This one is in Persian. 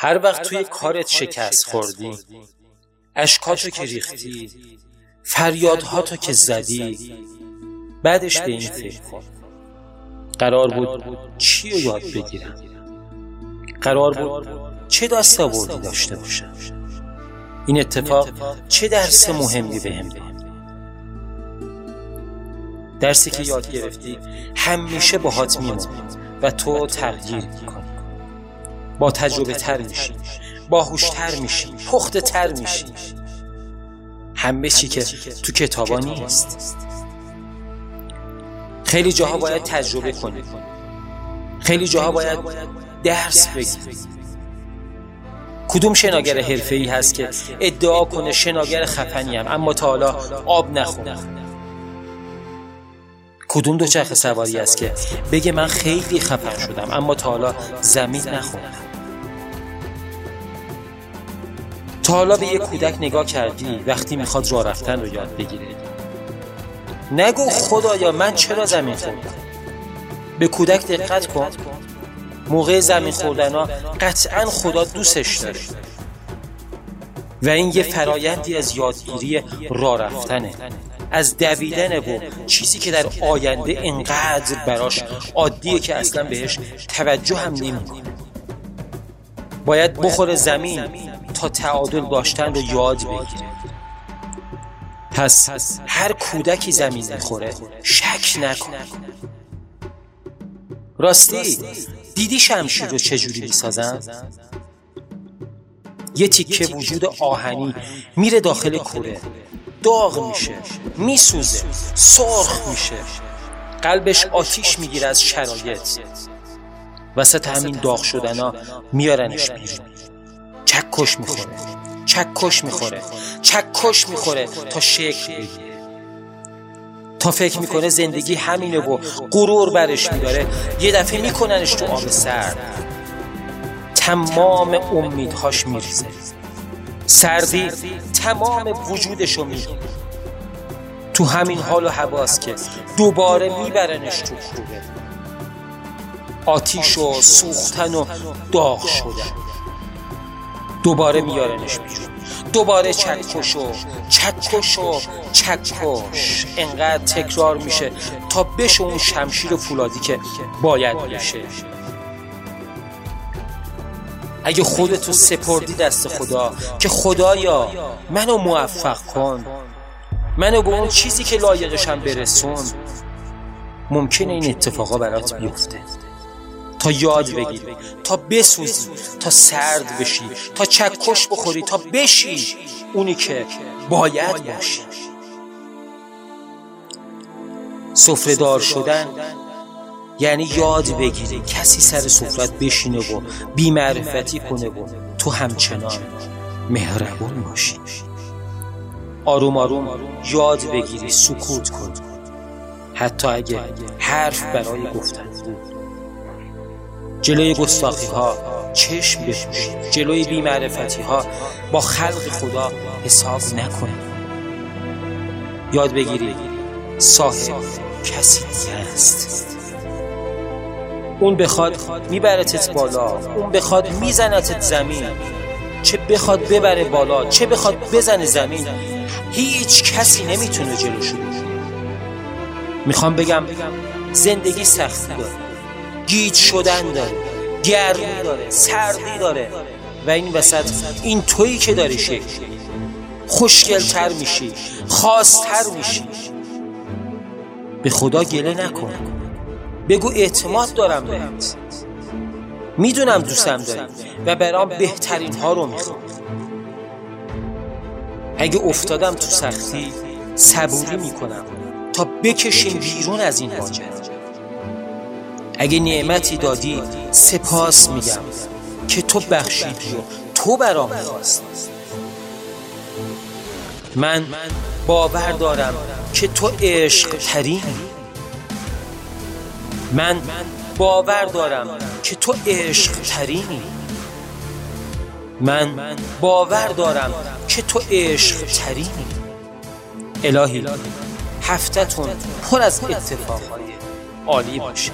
هر وقت توی کارت شکست خوردی اشکاتو که ریختی فریادهاتو که زدی بعدش به این فکر کن قرار بود چی رو یاد بگیرم؟ قرار بود چه دستاوردی داشته باشم؟ این اتفاق چه درس مهمی به هم درسی که یاد گرفتی همیشه باهات میمونه و تو تغییر می‌کنی با تجربه تر میشی باهوشتر میشی پخته تر میشی. همه چی که تو کتابا نیست. خیلی جاها باید تجربه کنی خیلی جاها باید درس بگیری کدوم شناگر حرفه ای هست که ادعا کنه شناگر خفنی هم اما تا حالا آب نخونه کدوم دوچرخه سواری است که بگه من خیلی خفن شدم اما تا حالا زمین نخوندم حالا به یک کودک نگاه کردی وقتی می‌خواد راه رفتن رو یاد بگیره. نگو خدایا من چرا زمین خوردم؟ به کودک دقت کن. موقع زمین خوردن ها قطعا خدا دوستش داره. و این یه فرایندی از یادگیری راه رفتنه از دویدن و چیزی که در آینده انقدر براش عادیه که اصلا بهش توجه هم نمی‌کنه. باید بخور زمین. تا تعادل داشتن رو یاد بگیره پس هر کودکی زمین می‌خوره شک نکن. راستی دیدی شمشیر رو چجوری می‌سازن؟ یه تیکه وجود آهنی میره داخل کوره داغ میشه میسوزه سرخ میشه. قلبش آتیش می‌گیره از شرایط. وسط همین داغ شدنا میارنش بیرون. چکش می‌خوره. چکش می‌خوره. چکش می‌خوره تا شکل بگیره. تا فکر می‌کنه زندگی همینه و غرور برش میداره. یه دفعه میکننش تو آب سرد. تمام امیدهاش میریزه. سردی تمام وجودشو می‌گیره. تو همین حال و حواس که دوباره میبرنش تو کوره آتیش و سوختن و داغ شدن. دوباره میارنش بیرون. دوباره چکش و چکش و چکش انقدر تکرار میشه تا بشه اون شمشیر فولادی که باید بشه. اگه خودتو سپردی دست خدا که خدایا منو موفق کن. منو به اون چیزی که لایقشم برسون. ممکنه این اتفاقا برات بیفته. تا یاد بگیری تا بسوزی تا سرد بشی تا چکش بخوری تا بشی اونی که باید باشی. سفره شدن یعنی یاد بگیری کسی سر سفرت بشینه و بیمعرفتی کنه و تو همچنان مهربون باشی. آروم آروم یاد بگیری سکوت کن. حتی اگه حرف برای گفتن بود. جلوی گستاخی ها چشم بپوشی جلوی بیمعرفتی ها با خلق خدا حساب نکن یاد بگیری صاحب کسی اون بخواد میبرتت بالا اون بخواد میزنتت زمین. چه بخواد ببره بالا چه بخواد بزنه زمین هیچ کسی نمی‌تونه جلوشو می‌خوام بگم زندگی سختی داره گیج شدن داره گرمی داره سردی داره و این وسط این تویی که داری شکل خوشگلتر میشی خواستر میشی. به خدا گله نکن. بگو اعتماد دارم بهت می‌دونم دوستم داری و برام بهترین ها رو می‌خوام اگه افتادم تو سختی صبوری می‌کنم تا بکشیم بیرون از این ماجرا اگه نعمتی دادی سپاس میگم که تو بخشیدی و تو برام خواست من باور دارم که تو عشق ترینی من باور دارم که تو عشق ترینی من باور دارم که تو عشق ترینی الهی هفتتون پر از اتفاقهای عالی باشه.